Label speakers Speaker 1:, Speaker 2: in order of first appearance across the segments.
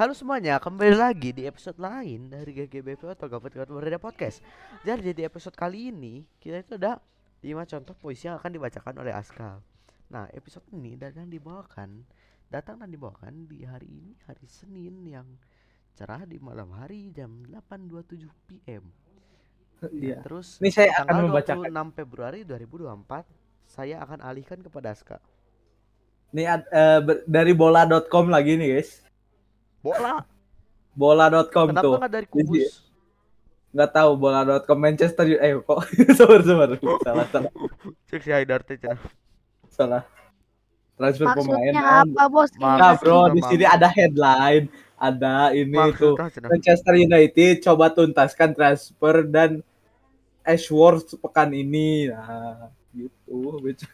Speaker 1: Halo semuanya, kembali lagi di episode lain dari GGBP atau Gabut Gabut Berbeda Podcast. Jadi di episode kali ini kita itu ada 5 contoh puisi yang akan dibacakan oleh Askal. Nah, episode ini datang dibawakan datang dan dibawakan di hari ini hari Senin yang cerah di malam hari jam 8.27 PM.
Speaker 2: Iya.
Speaker 1: Terus
Speaker 2: Ini saya akan membacakan.
Speaker 1: 26 Februari 2024 saya akan alihkan kepada Aska.
Speaker 2: Nih eh, ber- dari bola.com lagi nih guys.
Speaker 1: Bola.
Speaker 2: Bola.com
Speaker 1: Kenapa
Speaker 2: tuh.
Speaker 1: nggak dari kubus?
Speaker 2: Nggak tahu bola.com Manchester United. Eh kok sabar sabar. Salah salah
Speaker 1: Cek si Haidar teh
Speaker 2: salah. Transfer pemain.
Speaker 3: Maksudnya apa bos?
Speaker 1: Maaf.
Speaker 2: Nah,
Speaker 3: Gimana
Speaker 2: bro, di sini ada headline, ada ini tuh.
Speaker 1: Maksudnya cenah.
Speaker 2: Manchester United coba tuntaskan transfer dan Ashworth pekan ini. Nah, gitu. Baca,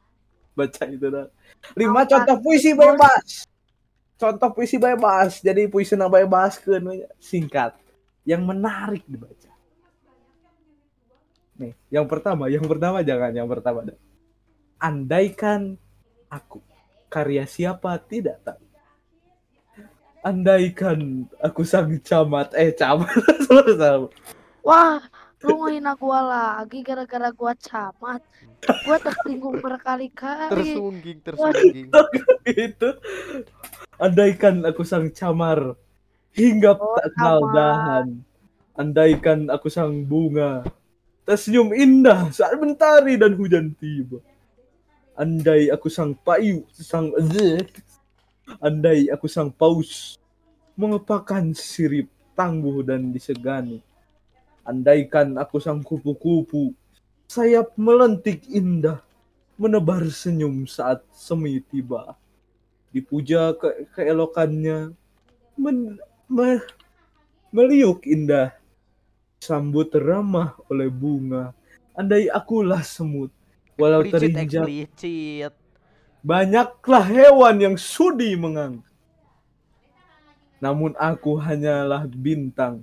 Speaker 2: baca itu dah. Lima
Speaker 3: Apa
Speaker 2: contoh puisi bebas. Contoh puisi bebas. Jadi puisi yang bebas singkat. Yang menarik dibaca. Nih, yang pertama, yang pertama jangan yang pertama. dah. Andaikan aku karya siapa tidak tahu. Andaikan aku sang camat, eh camat.
Speaker 3: Wah, lu ngehina gua lagi gara-gara gua camat. Gua tersinggung berkali-kali.
Speaker 1: Tersungging, tersungging.
Speaker 2: itu andaikan aku sang camar hingga
Speaker 3: Oh,
Speaker 2: tak kenal dahan. Andaikan aku sang bunga tersenyum indah saat mentari dan hujan tiba. Andai aku sang payu sang andai aku sang paus mengepakan sirip tangguh dan disegani. Andaikan aku sang kupu-kupu sayap melentik indah menebar senyum saat semi tiba. Dipuja ke keelokannya, men, me- meliuk indah, sambut ramah oleh bunga. Andai akulah semut, walau
Speaker 1: Licit
Speaker 2: terinjak, banyaklah hewan yang sudi mengangkat. Namun aku hanyalah bintang,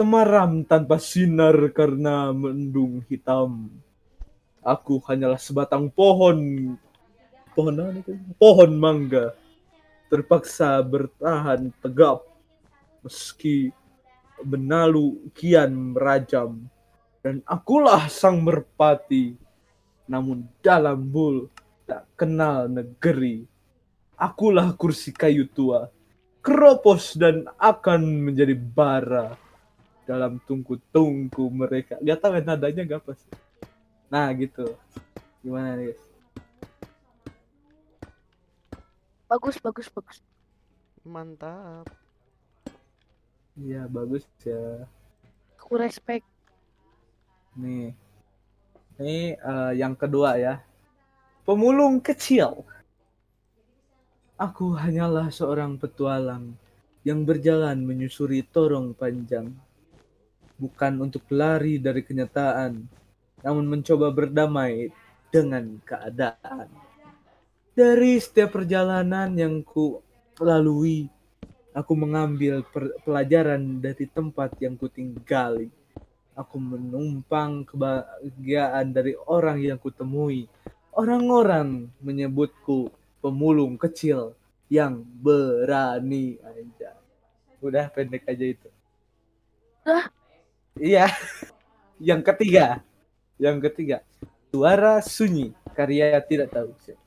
Speaker 2: temaram tanpa sinar karena mendung hitam. Aku hanyalah sebatang pohon, pohon apa? Pohon mangga, terpaksa bertahan tegap meski benalu kian merajam. Dan akulah sang merpati, namun dalam bul tak kenal negeri. Akulah kursi kayu tua, keropos dan akan menjadi bara dalam tungku-tungku mereka. Gak tahu nadanya gak apa sih. Nah gitu. Gimana nih guys?
Speaker 3: Bagus, bagus, bagus.
Speaker 1: Mantap.
Speaker 2: Iya bagus ya.
Speaker 3: Aku respect.
Speaker 2: Nih. Ini eh, yang kedua ya. Pemulung kecil. Aku hanyalah seorang petualang yang berjalan menyusuri torong panjang. Bukan untuk lari dari kenyataan, namun mencoba berdamai dengan keadaan. Dari setiap perjalanan yang ku lalui, aku mengambil pelajaran dari tempat yang ku tinggali. Aku menumpang kebahagiaan dari orang yang kutemui. Orang-orang menyebutku pemulung kecil yang berani aja. Udah pendek aja itu.
Speaker 3: Udah?
Speaker 2: Iya. Yang ketiga. Yang ketiga. Suara sunyi. Karya tidak tahu siapa.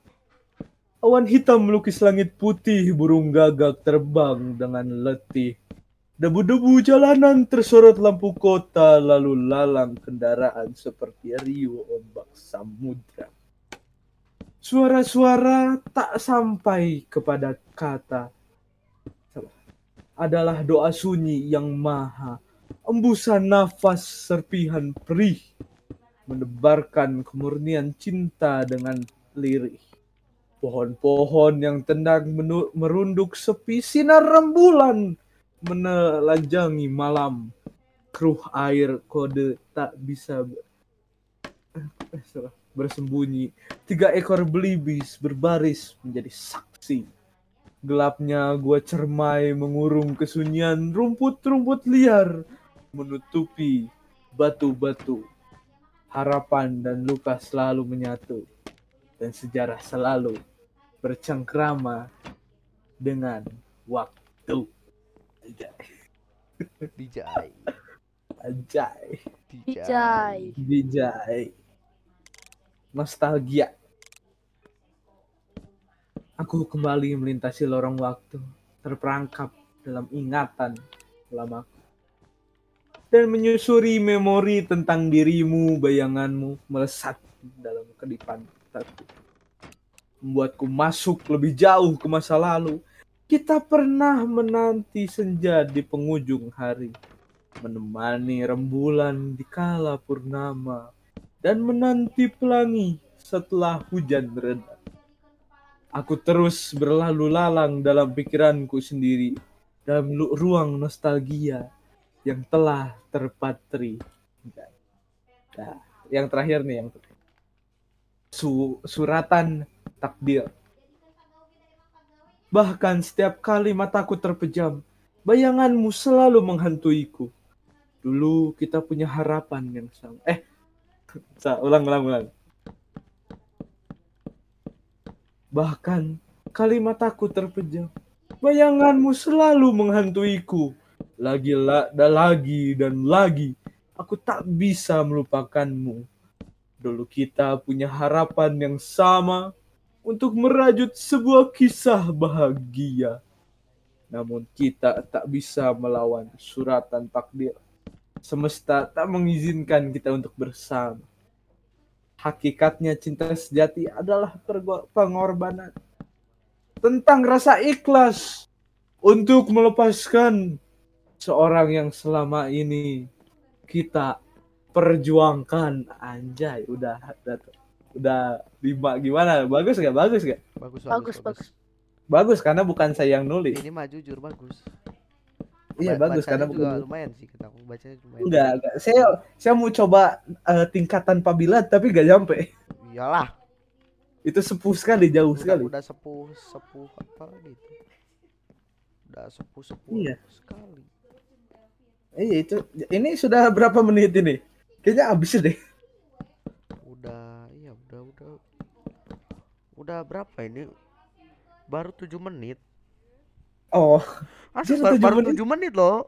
Speaker 2: Awan hitam melukis langit putih, burung gagak terbang dengan letih. Debu-debu jalanan tersorot lampu kota, lalu lalang kendaraan seperti riuh ombak samudra. Suara-suara tak sampai kepada kata. Adalah doa sunyi yang maha. Embusan nafas serpihan perih. Menebarkan kemurnian cinta dengan lirih. Pohon-pohon yang tenang merunduk sepi sinar rembulan menelanjangi malam. Kruh air kode tak bisa eh, bersembunyi. Tiga ekor belibis berbaris menjadi saksi. Gelapnya gua cermai mengurung kesunyian rumput-rumput liar menutupi batu-batu. Harapan dan luka selalu menyatu dan sejarah selalu bercengkrama dengan waktu.
Speaker 1: Dijai.
Speaker 2: Anjay.
Speaker 3: Dijai.
Speaker 2: Bijay. Nostalgia. Aku kembali melintasi lorong waktu, terperangkap dalam ingatan lamaku. Dan menyusuri memori tentang dirimu, bayanganmu melesat dalam kedipan otakku. Membuatku masuk lebih jauh ke masa lalu. Kita pernah menanti senja di penghujung hari menemani rembulan di kala purnama dan menanti pelangi setelah hujan reda. Aku terus berlalu lalang dalam pikiranku sendiri dalam ruang nostalgia yang telah terpatri. Nah, yang terakhir nih yang terakhir. Su- suratan takdir. Bahkan setiap kali mataku terpejam, bayanganmu selalu menghantuiku. Dulu kita punya harapan yang sama. Eh, ulang, ulang, ulang. Bahkan kalimat aku terpejam. Bayanganmu selalu menghantuiku. Lagi la- dan lagi dan lagi. Aku tak bisa melupakanmu. Dulu kita punya harapan yang sama untuk merajut sebuah kisah bahagia. Namun kita tak bisa melawan suratan takdir. Semesta tak mengizinkan kita untuk bersama. Hakikatnya cinta sejati adalah pengorbanan. Tentang rasa ikhlas untuk melepaskan seorang yang selama ini kita perjuangkan. Anjay, udah udah, udah lima gimana? Bagus gak? Bagus gak?
Speaker 1: Bagus,
Speaker 3: Bagus, bagus.
Speaker 2: Bagus karena bukan saya yang nulis.
Speaker 1: Ini mah jujur bagus.
Speaker 2: Iya
Speaker 1: Ba-
Speaker 2: bagus karena
Speaker 1: juga
Speaker 2: bukan.
Speaker 1: lumayan sih kita aku bacanya lumayan.
Speaker 2: Enggak, enggak. Saya saya mau coba eh, tingkatan Pabila tapi gak nyampe.
Speaker 1: Iyalah.
Speaker 2: Itu sepuh sekali, jauh
Speaker 1: Udah,
Speaker 2: sekali.
Speaker 1: udah sepuh sepuh apa gitu. Udah sepuh sepuh
Speaker 2: Iya.
Speaker 1: sekali.
Speaker 2: Iya itu. Ini sudah berapa menit ini? Kayaknya habis deh.
Speaker 1: Udah iya udah udah. Udah berapa ini? Baru 7 menit.
Speaker 2: Oh,
Speaker 1: Asli baru,
Speaker 2: tujuh
Speaker 1: baru
Speaker 2: menit?
Speaker 1: 7 menit loh.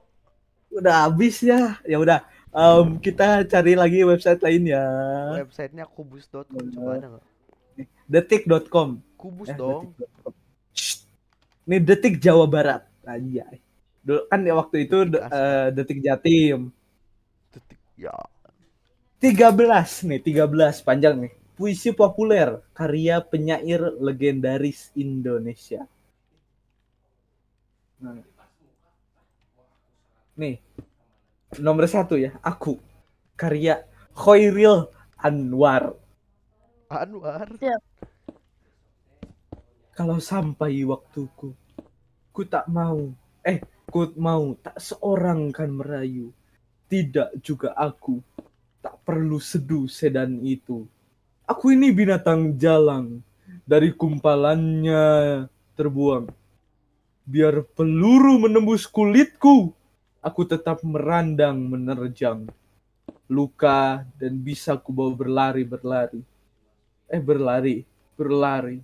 Speaker 2: udah habis ya. Ya udah. Em, kita cari lagi website lainnya.
Speaker 1: Websitenya kubus.com coba ada nggak?
Speaker 2: Detik.com.
Speaker 1: Kubus
Speaker 2: Eh,
Speaker 1: dong.
Speaker 2: detik.com. Shh. Ini Detik Jawa Barat. Anjay. Dulu kan ya waktu itu
Speaker 1: Detik
Speaker 2: eh, Detik Jatim.
Speaker 1: Detik ya.
Speaker 2: 13 nih, 13 panjang nih. Puisi populer karya penyair legendaris Indonesia. Nah. Nih, nomor satu ya, aku karya Khairil Anwar.
Speaker 1: Anwar.
Speaker 2: Kalau sampai waktuku, ku tak mau, eh, ku mau tak seorang kan merayu. Tidak juga aku, tak perlu seduh sedan itu. Aku ini binatang jalang, dari kumpalannya terbuang. Biar peluru menembus kulitku, aku tetap merandang menerjang. Luka dan bisa ku bawa berlari-berlari. Eh berlari, berlari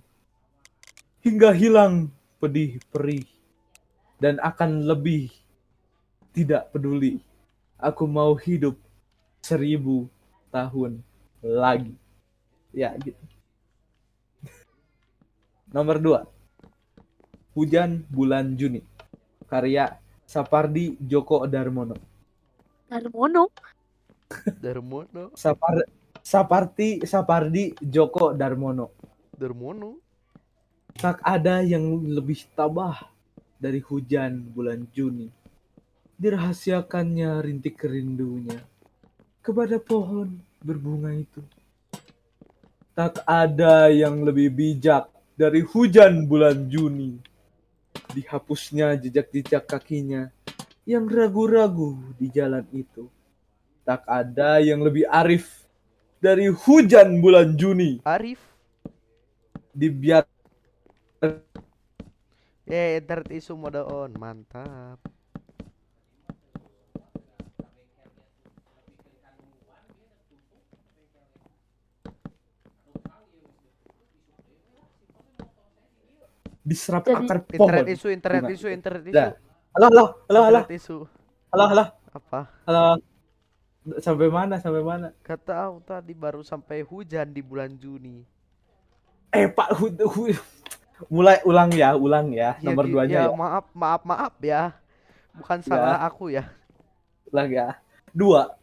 Speaker 2: hingga hilang pedih perih dan akan lebih tidak peduli aku mau hidup seribu tahun lagi ya gitu nomor dua hujan bulan Juni karya Sapardi Djoko Darmono
Speaker 3: Darmono.
Speaker 1: Darmono.
Speaker 2: Sapar Saparti Sapardi Djoko Darmono
Speaker 1: Darmono.
Speaker 2: Tak ada yang lebih tabah dari hujan bulan Juni. Dirahasiakannya rintik kerindunya kepada pohon berbunga itu. Tak ada yang lebih bijak dari hujan bulan Juni. Dihapusnya jejak-jejak kakinya yang ragu-ragu di jalan itu. Tak ada yang lebih arif dari hujan bulan Juni.
Speaker 1: Arif.
Speaker 2: Dibiar
Speaker 1: Eh, internet isu mode on. Mantap.
Speaker 2: Diserap
Speaker 3: Jadi-
Speaker 2: akar pohon.
Speaker 1: Internet isu, internet
Speaker 2: Bunga.
Speaker 1: isu, internet isu.
Speaker 2: Halo, halo, halo, halo,
Speaker 1: Segera tisu.
Speaker 2: halo, halo,
Speaker 1: Apa?
Speaker 2: halo. Sampai mana? Sampai mana?
Speaker 1: Gak tahu tadi baru sampai hujan di bulan Juni.
Speaker 2: Eh, Pak, hu, hu- mulai ulang ya, ulang ya.
Speaker 1: Ya,
Speaker 2: Nomor
Speaker 1: Gi-
Speaker 2: duanya
Speaker 1: ya,
Speaker 2: ya.
Speaker 1: maaf, maaf, maaf ya. Bukan salah aku ya.
Speaker 2: Ulang ya. Dua.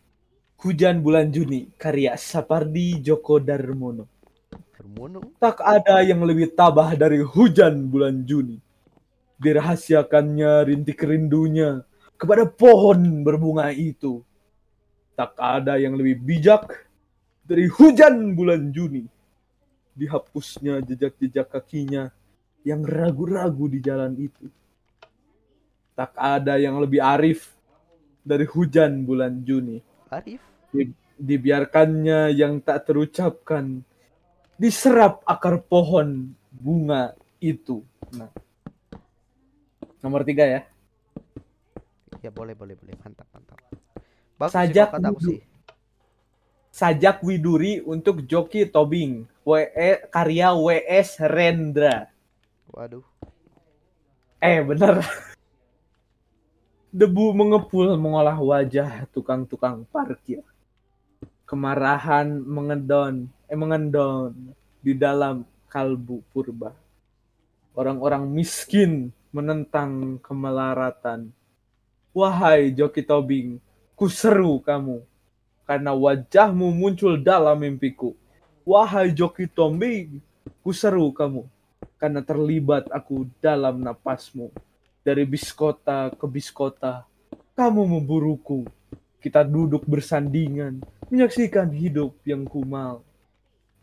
Speaker 2: Hujan bulan Juni, karya Sapardi Djoko Darmono.
Speaker 1: Hermono.
Speaker 2: Tak ada yang lebih tabah dari hujan bulan Juni. Dirahasiakannya rintik rindunya kepada pohon berbunga itu. Tak ada yang lebih bijak dari hujan bulan Juni. Dihapusnya jejak-jejak kakinya yang ragu-ragu di jalan itu. Tak ada yang lebih arif dari hujan bulan Juni
Speaker 1: Arif.
Speaker 2: dibiarkannya yang tak terucapkan diserap akar pohon bunga itu. Nah, nomor tiga ya.
Speaker 1: Ya boleh, boleh, boleh. Mantap, mantap. Bagus
Speaker 2: Sajak
Speaker 1: sih.
Speaker 2: Sajak Widuri untuk Joki Tobing. WE karya WS Rendra.
Speaker 1: Waduh.
Speaker 2: Eh bener. Debu mengepul mengolah wajah tukang-tukang parkir. Kemarahan mengedon, mengendon di dalam kalbu purba. Orang-orang miskin menentang kemelaratan. Wahai Joki Tobing, kuseru kamu karena wajahmu muncul dalam mimpiku. Wahai Joki Tobing, kuseru kamu karena terlibat aku dalam napasmu. Dari biskota ke biskota, kamu memburuku. Kita duduk bersandingan, menyaksikan hidup yang kumal.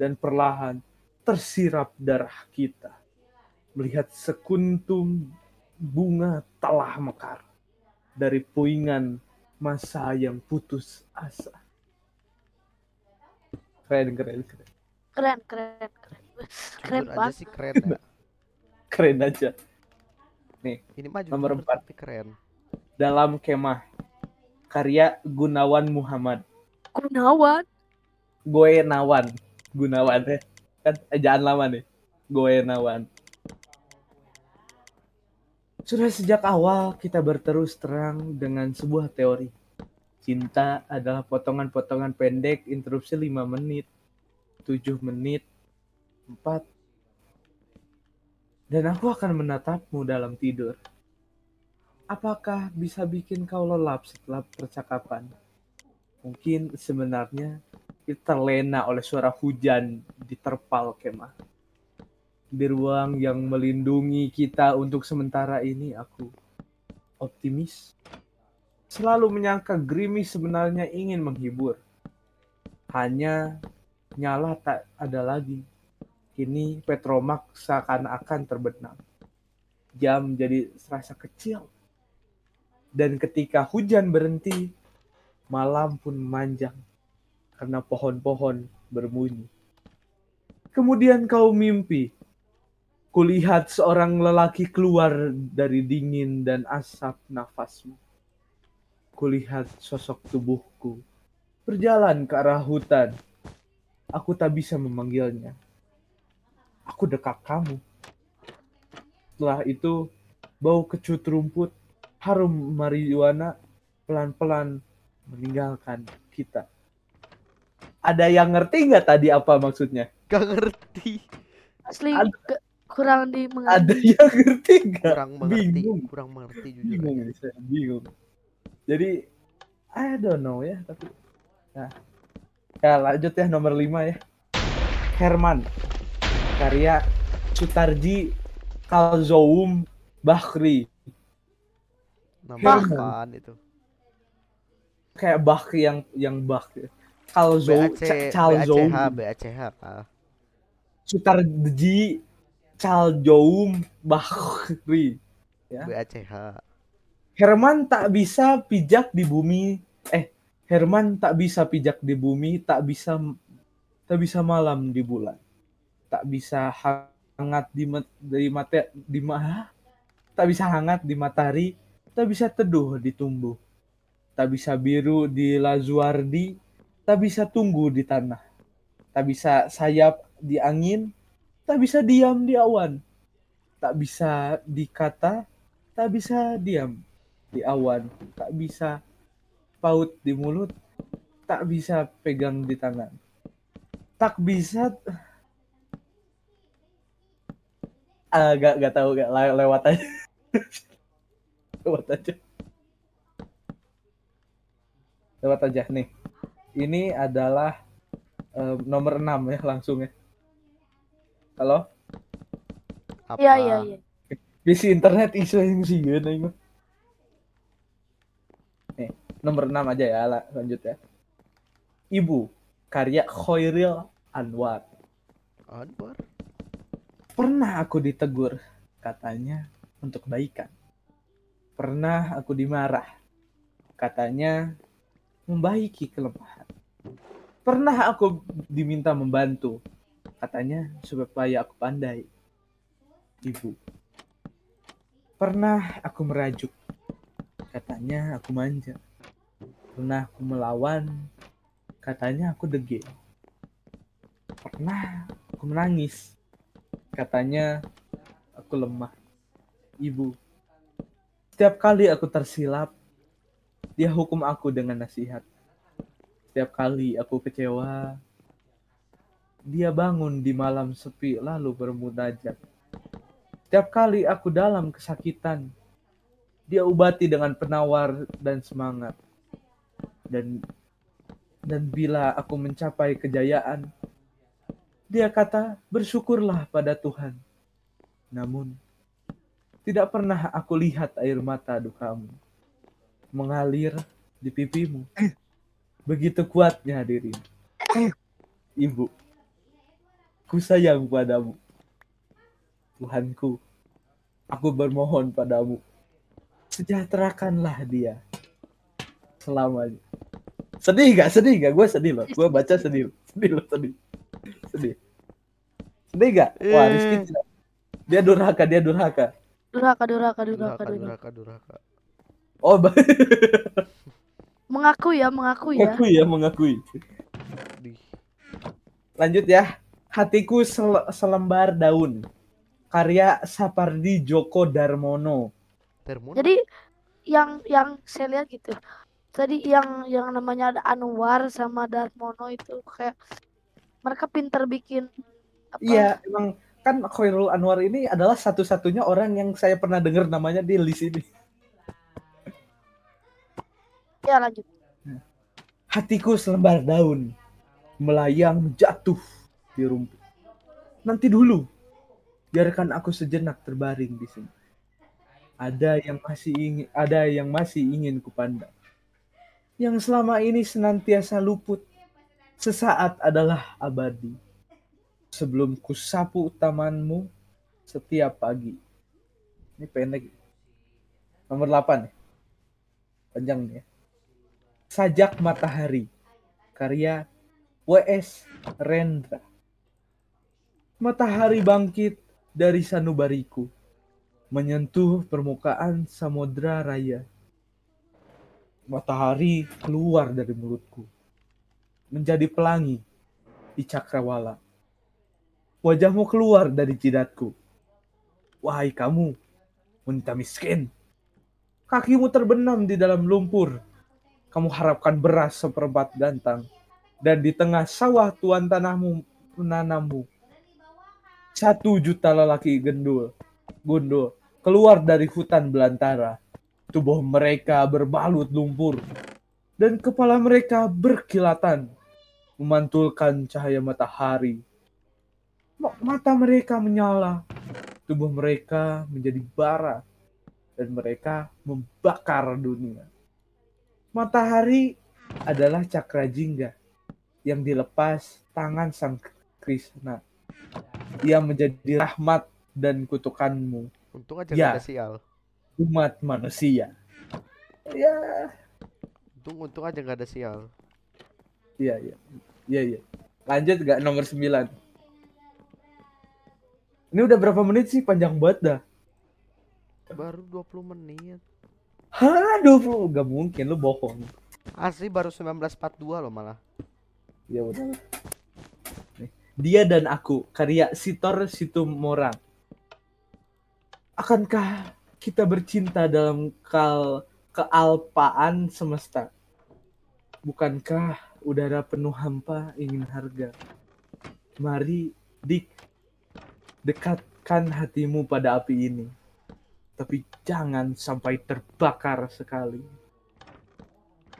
Speaker 2: Dan perlahan tersirap darah kita. Melihat sekuntum bunga telah mekar. Dari puingan masa yang putus asa. Keren, keren, keren.
Speaker 3: Keren, keren, keren. Keren
Speaker 1: Jujur aja
Speaker 3: banget.
Speaker 1: sih keren ya.
Speaker 2: Keren aja.
Speaker 1: Ini mah
Speaker 2: Nomor empat.
Speaker 1: keren.
Speaker 2: Dalam kemah. Karya Gunawan Muhammad.
Speaker 3: Gunawan.
Speaker 2: Gue Nawan. Gunawan ya. Kan ejaan lama nih. Gue Nawan. Sudah sejak awal kita berterus terang dengan sebuah teori. Cinta adalah potongan-potongan pendek interupsi 5 menit, 7 menit, 4. Dan aku akan menatapmu dalam tidur. Apakah bisa bikin kau lelap setelah percakapan? Mungkin sebenarnya terlena oleh suara hujan di terpal kemah. Di ruang yang melindungi kita untuk sementara ini aku optimis. Selalu menyangka gerimis sebenarnya ingin menghibur. Hanya nyala tak ada lagi. Kini Petromak seakan-akan terbenam. Jam jadi serasa kecil. Dan ketika hujan berhenti, malam pun memanjang karena pohon-pohon berbunyi. Kemudian kau mimpi. Kulihat seorang lelaki keluar dari dingin dan asap nafasmu. Kulihat sosok tubuhku berjalan ke arah hutan. Aku tak bisa memanggilnya. Aku dekat kamu. Setelah itu, bau kecut rumput, harum marijuana pelan-pelan meninggalkan kita. Ada yang ngerti nggak tadi apa maksudnya?
Speaker 1: Gak ngerti.
Speaker 3: Asli
Speaker 2: Ada-
Speaker 3: ke- kurang di
Speaker 2: Ada yang ngerti nggak?
Speaker 1: Kurang mengerti.
Speaker 2: Bingung.
Speaker 1: Kurang mengerti jujur
Speaker 2: Bingung,
Speaker 1: aja.
Speaker 2: bingung. Jadi, I don't know ya, tapi nah. Ya lanjut ya nomor 5 ya. Herman. Karya Sutarji Kalzoum Bahri.
Speaker 1: Nama itu?
Speaker 2: Kayak Bahri yang yang Bahri. Kalzoum
Speaker 1: BAC,
Speaker 2: Kalzoum.
Speaker 1: BACH, kah?
Speaker 2: Sutarji Kalzoum Bahri. Ya.
Speaker 1: BACH.
Speaker 2: Herman tak bisa pijak di bumi. Eh, Herman tak bisa pijak di bumi, tak bisa tak bisa malam di bulan. Tak bisa hangat di mat- di mata di ma- tak bisa hangat di matahari, tak bisa teduh di tumbuh. Tak bisa biru di lazuardi, tak bisa tunggu di tanah. Tak bisa sayap di angin, tak bisa diam di awan. Tak bisa dikata, tak bisa diam di awan, tak bisa paut di mulut, tak bisa pegang di tangan. Tak bisa ah gak, gak tahu gak Le- lewat aja. Lewat aja. Lewat aja nih ini adalah eh, nomor 6 ya langsung ya halo
Speaker 1: Apa?
Speaker 3: Iya iya iya.
Speaker 2: Bisi internet isu yang sih ya nih nomor 6 aja ya la- lanjut ya ibu karya Khairil Anwar
Speaker 1: Anwar.
Speaker 2: Pernah aku ditegur, katanya untuk kebaikan. Pernah aku dimarah, katanya membaiki kelemahan. Pernah aku diminta membantu, katanya supaya aku pandai. Ibu. Pernah aku merajuk, katanya aku manja. Pernah aku melawan, katanya aku dege. Pernah aku menangis, Katanya aku lemah. Ibu. Setiap kali aku tersilap, dia hukum aku dengan nasihat. Setiap kali aku kecewa, dia bangun di malam sepi lalu bermunajat. Setiap kali aku dalam kesakitan, dia ubati dengan penawar dan semangat. Dan dan bila aku mencapai kejayaan, dia kata, bersyukurlah pada Tuhan. Namun, tidak pernah aku lihat air mata dukamu mengalir di pipimu. Begitu kuatnya dirimu. Ibu, ku sayang padamu. Tuhanku, aku bermohon padamu. Sejahterakanlah dia selamanya. Sedih gak? Sedih gak? Gue sedih loh. Gue baca sedih. Sedih loh, sedih. Sedih. Sedih gak? Wah, Rizky
Speaker 1: Eh.
Speaker 2: tidak. Dia durhaka, dia durhaka.
Speaker 3: Durhaka durhaka durhaka
Speaker 1: Durhaka,
Speaker 3: durhaka.
Speaker 1: durhaka, durhaka.
Speaker 2: Oh,
Speaker 3: Mengaku ya mengaku ya.
Speaker 2: mengakui ya, mengakui.
Speaker 1: Di.
Speaker 2: Lanjut ya. Hatiku sel- selembar daun. Karya Sapardi Djoko Darmono.
Speaker 1: Termon.
Speaker 3: Jadi yang yang saya lihat gitu. Tadi yang yang namanya ada Anwar sama Darmono itu kayak mereka pinter bikin apa?
Speaker 2: Iya, emang kan Khairul Anwar ini adalah satu-satunya orang yang saya pernah dengar namanya di list ini.
Speaker 3: Ya lanjut.
Speaker 2: Hatiku selembar daun melayang jatuh di rumput. Nanti dulu, biarkan aku sejenak terbaring di sini. Ada yang masih ingin, ada yang masih ingin kupandang. Yang selama ini senantiasa luput, sesaat adalah abadi. Sebelum kusapu tamanmu setiap pagi. Ini pendek. Nomor 8 ya. Panjang nih ya. Sajak Matahari. Karya W.S. Rendra. Matahari bangkit dari sanubariku. Menyentuh permukaan samudra raya. Matahari keluar dari mulutku. Menjadi pelangi di cakrawala. Wajahmu keluar dari jidatku. Wahai kamu, wanita miskin. Kakimu terbenam di dalam lumpur. Kamu harapkan beras seperempat gantang. Dan di tengah sawah tuan tanahmu menanammu. Satu juta lelaki gendul, gundul, keluar dari hutan belantara. Tubuh mereka berbalut lumpur. Dan kepala mereka berkilatan. Memantulkan cahaya matahari. Ma- Mata mereka menyala. Tubuh mereka menjadi bara. Dan mereka membakar dunia. Matahari adalah cakra jingga yang dilepas tangan sang Krishna. Ia menjadi rahmat dan kutukanmu
Speaker 1: Untung aja
Speaker 2: Ya.
Speaker 1: nggak ada sial.
Speaker 2: umat manusia. Ya,
Speaker 1: Untung untung aja nggak ada sial.
Speaker 2: iya, iya. Iya, iya. Lanjut gak nomor 9. Ini udah berapa menit sih? Panjang banget dah.
Speaker 1: Baru 20 menit.
Speaker 2: Hah, 20. Gak mungkin, lu bohong.
Speaker 1: Asli baru 1942 loh malah.
Speaker 2: Ya udah. Dia dan aku, karya Sitor Situmorang. Akankah kita bercinta dalam kal kealpaan semesta. Bukankah udara penuh hampa ingin harga? Mari, Dik, dekatkan hatimu pada api ini. Tapi jangan sampai terbakar sekali.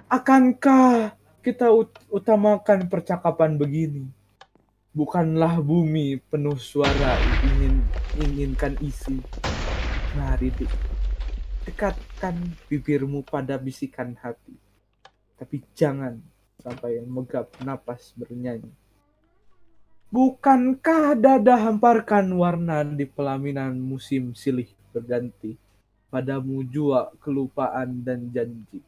Speaker 2: Akankah kita ut- utamakan percakapan begini? Bukanlah bumi penuh suara ingin inginkan isi. Mari, Dik, dekatkan bibirmu pada bisikan hati. Tapi jangan sampai megap napas bernyanyi. Bukankah dada hamparkan warna di pelaminan musim silih berganti? Padamu jua kelupaan dan janji.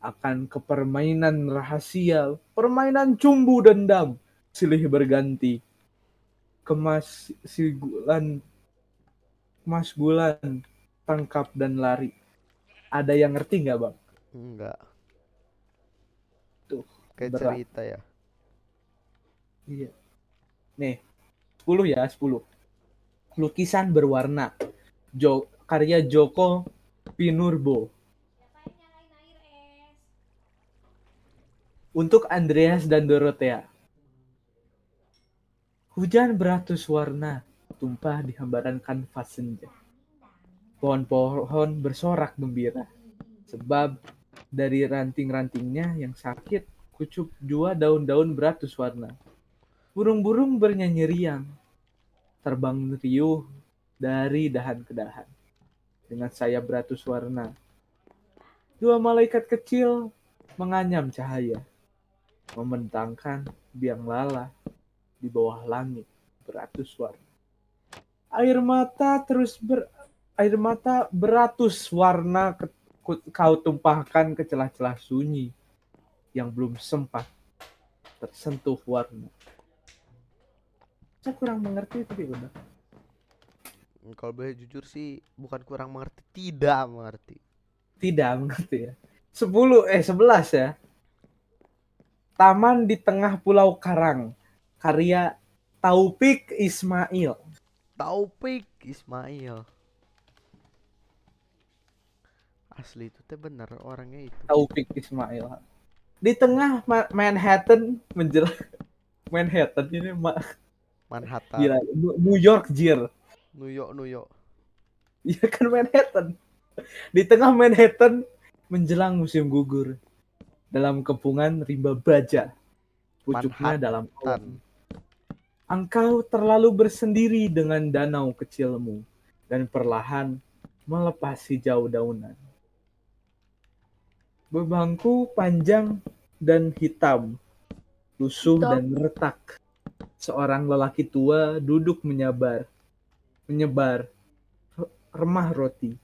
Speaker 2: Akan kepermainan rahasia, permainan cumbu dendam, silih berganti. Kemas si gulan, kemas bulan, tangkap dan lari. Ada yang ngerti nggak bang?
Speaker 1: Enggak.
Speaker 2: Tuh,
Speaker 1: Kayak
Speaker 2: berat.
Speaker 1: cerita ya.
Speaker 2: Iya. Nih, 10 ya, 10. Lukisan berwarna. Jo, karya Joko Pinurbo. Untuk Andreas dan Dorothea. Hujan beratus warna tumpah di hambaran kanvas senja. Pohon-pohon bersorak gembira. Sebab dari ranting-rantingnya yang sakit kucup jua daun-daun beratus warna. Burung-burung bernyanyi riang, terbang riuh dari dahan ke dahan dengan sayap beratus warna. Dua malaikat kecil menganyam cahaya, membentangkan biang lala di bawah langit beratus warna. Air mata terus ber air mata beratus warna ke- kau tumpahkan ke celah-celah sunyi yang belum sempat tersentuh warna. Saya kurang mengerti tapi udah.
Speaker 1: Kalau boleh jujur sih bukan kurang mengerti, tidak mengerti.
Speaker 2: Tidak mengerti ya. 10 eh 11 ya. Taman di tengah Pulau Karang. Karya Taufik Ismail.
Speaker 1: Taufik Ismail. Asli itu teh bener orangnya itu.
Speaker 2: Taufik Ismail. Di tengah Ma- Manhattan menjelang Manhattan ini ma-
Speaker 1: Manhattan,
Speaker 2: gila New- New York jir.
Speaker 1: New York, New York.
Speaker 2: Iya kan Manhattan. Di tengah Manhattan menjelang musim gugur. Dalam kepungan rimba baja. Pucuknya
Speaker 1: Manhattan.
Speaker 2: dalam awan. Engkau terlalu bersendiri dengan danau kecilmu dan perlahan melepas hijau daunan. Bebangku panjang dan hitam, lusuh
Speaker 3: Hitam.
Speaker 2: dan retak. Seorang lelaki tua duduk menyabar, menyebar re- remah roti.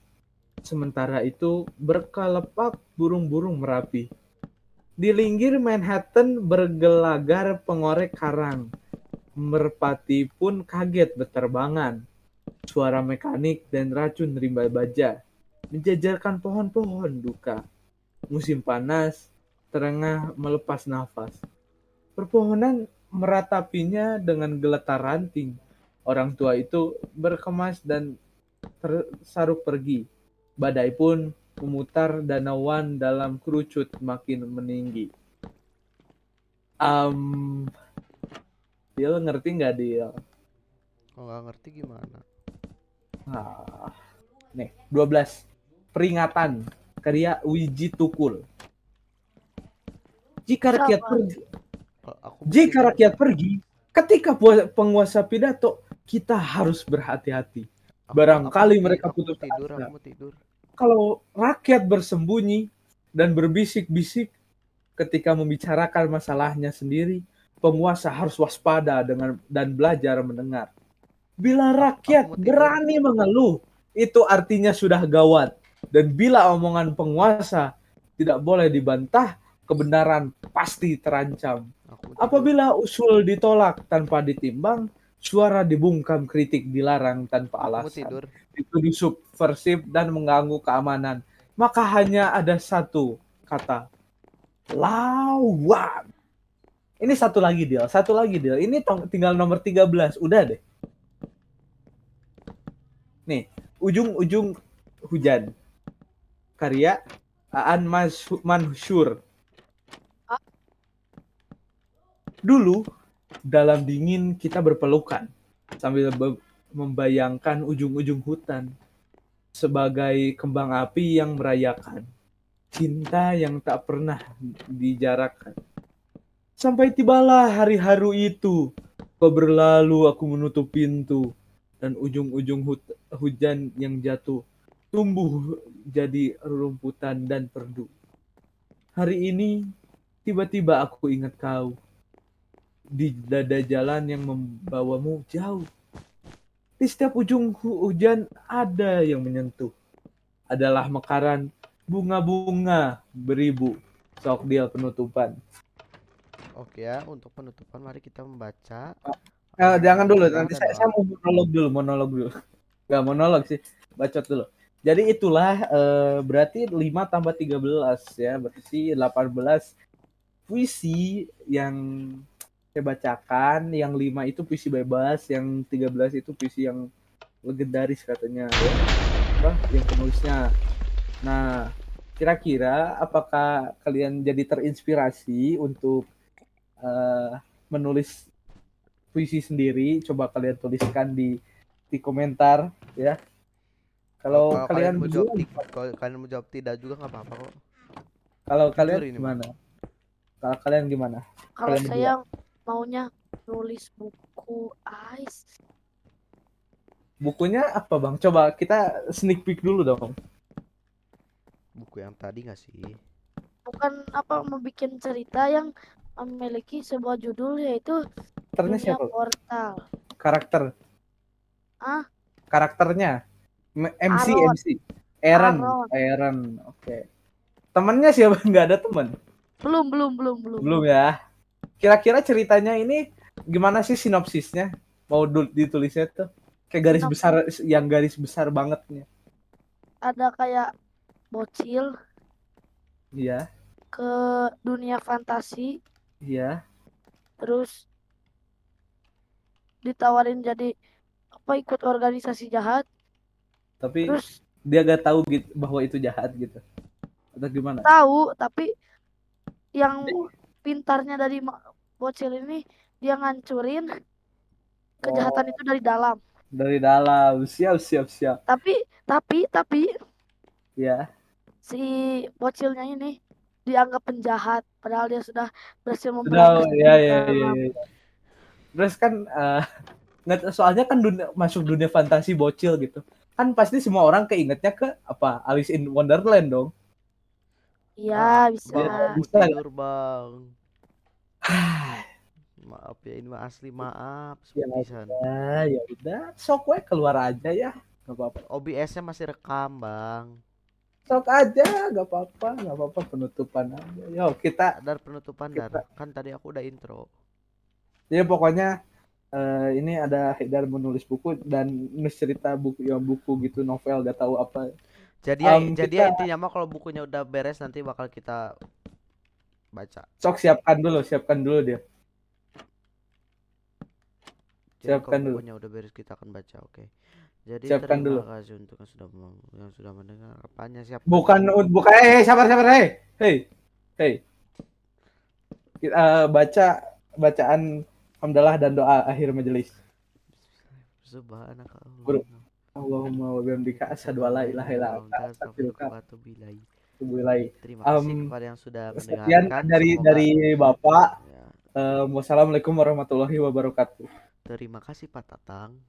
Speaker 2: Sementara itu berkelepak burung-burung merapi. Di linggir Manhattan bergelagar pengorek karang. Merpati pun kaget berterbangan. Suara mekanik dan racun rimba baja menjajarkan pohon-pohon duka. Musim panas terengah melepas nafas. Perpohonan meratapinya dengan geletar ranting. Orang tua itu berkemas dan tersaruk pergi. Badai pun memutar danauan dalam kerucut makin meninggi. Um, Dia ngerti nggak dia?
Speaker 1: Kalau nggak ngerti gimana?
Speaker 2: Ah, nih, 12. Peringatan karya Wiji Tukul. Jika rakyat
Speaker 3: Sama.
Speaker 2: pergi,
Speaker 1: aku
Speaker 2: jika rakyat pergi, ketika penguasa pidato, kita harus berhati-hati. barangkali
Speaker 1: aku-
Speaker 2: mereka
Speaker 1: aku
Speaker 2: putus
Speaker 1: tidur,
Speaker 2: asa.
Speaker 1: aku tidur.
Speaker 2: Kalau rakyat bersembunyi dan berbisik-bisik ketika membicarakan masalahnya sendiri, penguasa harus waspada dengan dan belajar mendengar. Bila rakyat berani mengeluh, itu artinya sudah gawat. Dan bila omongan penguasa tidak boleh dibantah, kebenaran pasti terancam. Apabila usul ditolak tanpa ditimbang, suara dibungkam kritik dilarang tanpa alasan
Speaker 1: tidur.
Speaker 2: dituduh subversif dan mengganggu keamanan. Maka hanya ada satu kata. Lawan. Ini satu lagi deal, satu lagi deal. Ini tinggal nomor 13, udah deh. Nih, ujung-ujung hujan. Karya Aan Mas- Mansur.
Speaker 3: Ah.
Speaker 2: Dulu dalam dingin kita berpelukan sambil be- membayangkan ujung-ujung hutan sebagai kembang api yang merayakan cinta yang tak pernah dijarakkan. Sampai tibalah hari haru itu. Kau berlalu, aku menutup pintu. Dan ujung-ujung hujan yang jatuh tumbuh jadi rumputan dan perdu. Hari ini tiba-tiba aku ingat kau di dada jalan yang membawamu jauh. Di setiap ujung hu- hujan ada yang menyentuh. Adalah mekaran bunga-bunga beribu. Sok dia penutupan.
Speaker 1: Oke ya, untuk penutupan mari kita membaca.
Speaker 2: Eh, jangan dulu, nanti saya, saya mau monolog dulu, monolog dulu. Gak monolog sih, bacot dulu. Jadi itulah eh, berarti 5 tambah 13 ya, berarti 18 puisi yang saya bacakan, yang 5 itu puisi bebas, yang 13 itu puisi yang legendaris katanya ya. Apa? Yang penulisnya. Nah, kira-kira apakah kalian jadi terinspirasi untuk eh, menulis puisi sendiri coba kalian tuliskan di di komentar ya kalau kalian
Speaker 1: mau jawab,
Speaker 2: berdua,
Speaker 1: ti- kalau kalian mau jawab tidak juga nggak apa-apa kok.
Speaker 2: kalau kalian
Speaker 1: ini,
Speaker 2: gimana kalau kalian gimana
Speaker 3: Kalau
Speaker 2: Kalian
Speaker 3: saya maunya nulis buku Ais.
Speaker 2: bukunya apa bang coba kita sneak peek dulu dong
Speaker 1: Buku yang tadi nggak sih?
Speaker 3: Bukan apa membuat cerita yang memiliki sebuah judul yaitu
Speaker 2: karakternya
Speaker 3: Dunia
Speaker 2: siapa
Speaker 3: Portal.
Speaker 2: karakter
Speaker 3: Ah?
Speaker 2: karakternya M- MC
Speaker 3: Aaron.
Speaker 2: MC Aaron
Speaker 3: Aaron.
Speaker 2: Aaron oke temennya siapa nggak ada teman
Speaker 3: Belum, belum, belum, belum.
Speaker 2: belum ya kira-kira ceritanya ini gimana sih sinopsisnya? Mau ditulisnya tuh kayak garis
Speaker 3: Sinopsis.
Speaker 2: besar yang garis besar bangetnya.
Speaker 3: Ada kayak bocil
Speaker 2: iya.
Speaker 3: ke dunia fantasi.
Speaker 2: Iya.
Speaker 3: Terus ditawarin jadi apa ikut organisasi jahat.
Speaker 2: Tapi
Speaker 3: terus
Speaker 2: dia gak tahu gitu bahwa itu jahat gitu. Atau gimana?
Speaker 3: Tahu tapi yang pintarnya dari bocil ini dia ngancurin kejahatan itu dari dalam.
Speaker 2: Dari dalam. Siap siap siap.
Speaker 3: Tapi tapi tapi
Speaker 2: ya
Speaker 3: si bocilnya ini dianggap penjahat padahal dia sudah berhasil memberantas
Speaker 2: ya ya ya, ya. terus kan eh, nggak soalnya kan dunia, masuk dunia fantasi bocil gitu. Kan pasti semua orang keingetnya ke apa Alice in Wonderland dong.
Speaker 3: Iya bisa.
Speaker 2: Bisa.
Speaker 1: tidur bang. Maaf ya ini asli maaf.
Speaker 2: Ya,
Speaker 1: Sepisan.
Speaker 2: ya ya udah sok we keluar aja ya nggak apa-apa
Speaker 1: OBS-nya masih rekam bang.
Speaker 2: sok aja nggak apa-apa nggak apa-apa penutupan aja yo kita
Speaker 1: Dar penutupan dar. Kan tadi aku udah intro.
Speaker 2: ya pokoknya eh, ini ada Haidar menulis buku dan nulis cerita buku yang buku gitu novel gak tahu apa
Speaker 1: Jadi ya,
Speaker 2: Um,
Speaker 1: jadi ya
Speaker 2: kita-
Speaker 1: intinya mah kalau bukunya udah beres nanti bakal kita baca.
Speaker 2: sok siapkan dulu siapkan dulu dia
Speaker 1: Jadi
Speaker 2: Siapkan dulu.
Speaker 1: bukunya udah beres kita akan baca, oke. Jadi
Speaker 2: Siapkan
Speaker 1: terima
Speaker 2: dulu.
Speaker 1: kasih untuk yang sudah yang sudah mendengar apanya siap.
Speaker 2: bukan bukan eh sabar sabar hei hei hei kita eh, baca bacaan hamdalah dan doa akhir majelis
Speaker 1: Subhanaka
Speaker 2: Bro. Allahumma wa bihamdika asyhadu an la ilaha illa anta astaghfiruka wa atubu ilaik.
Speaker 1: Terima kasih
Speaker 2: Um,
Speaker 1: kepada yang sudah
Speaker 2: Sekian
Speaker 1: mendengarkan.
Speaker 2: dari
Speaker 1: Semoga-
Speaker 2: dari Bapak.
Speaker 1: Ya,
Speaker 2: Eh, wassalamualaikum warahmatullahi wabarakatuh.
Speaker 1: terima kasih Pak Tatang.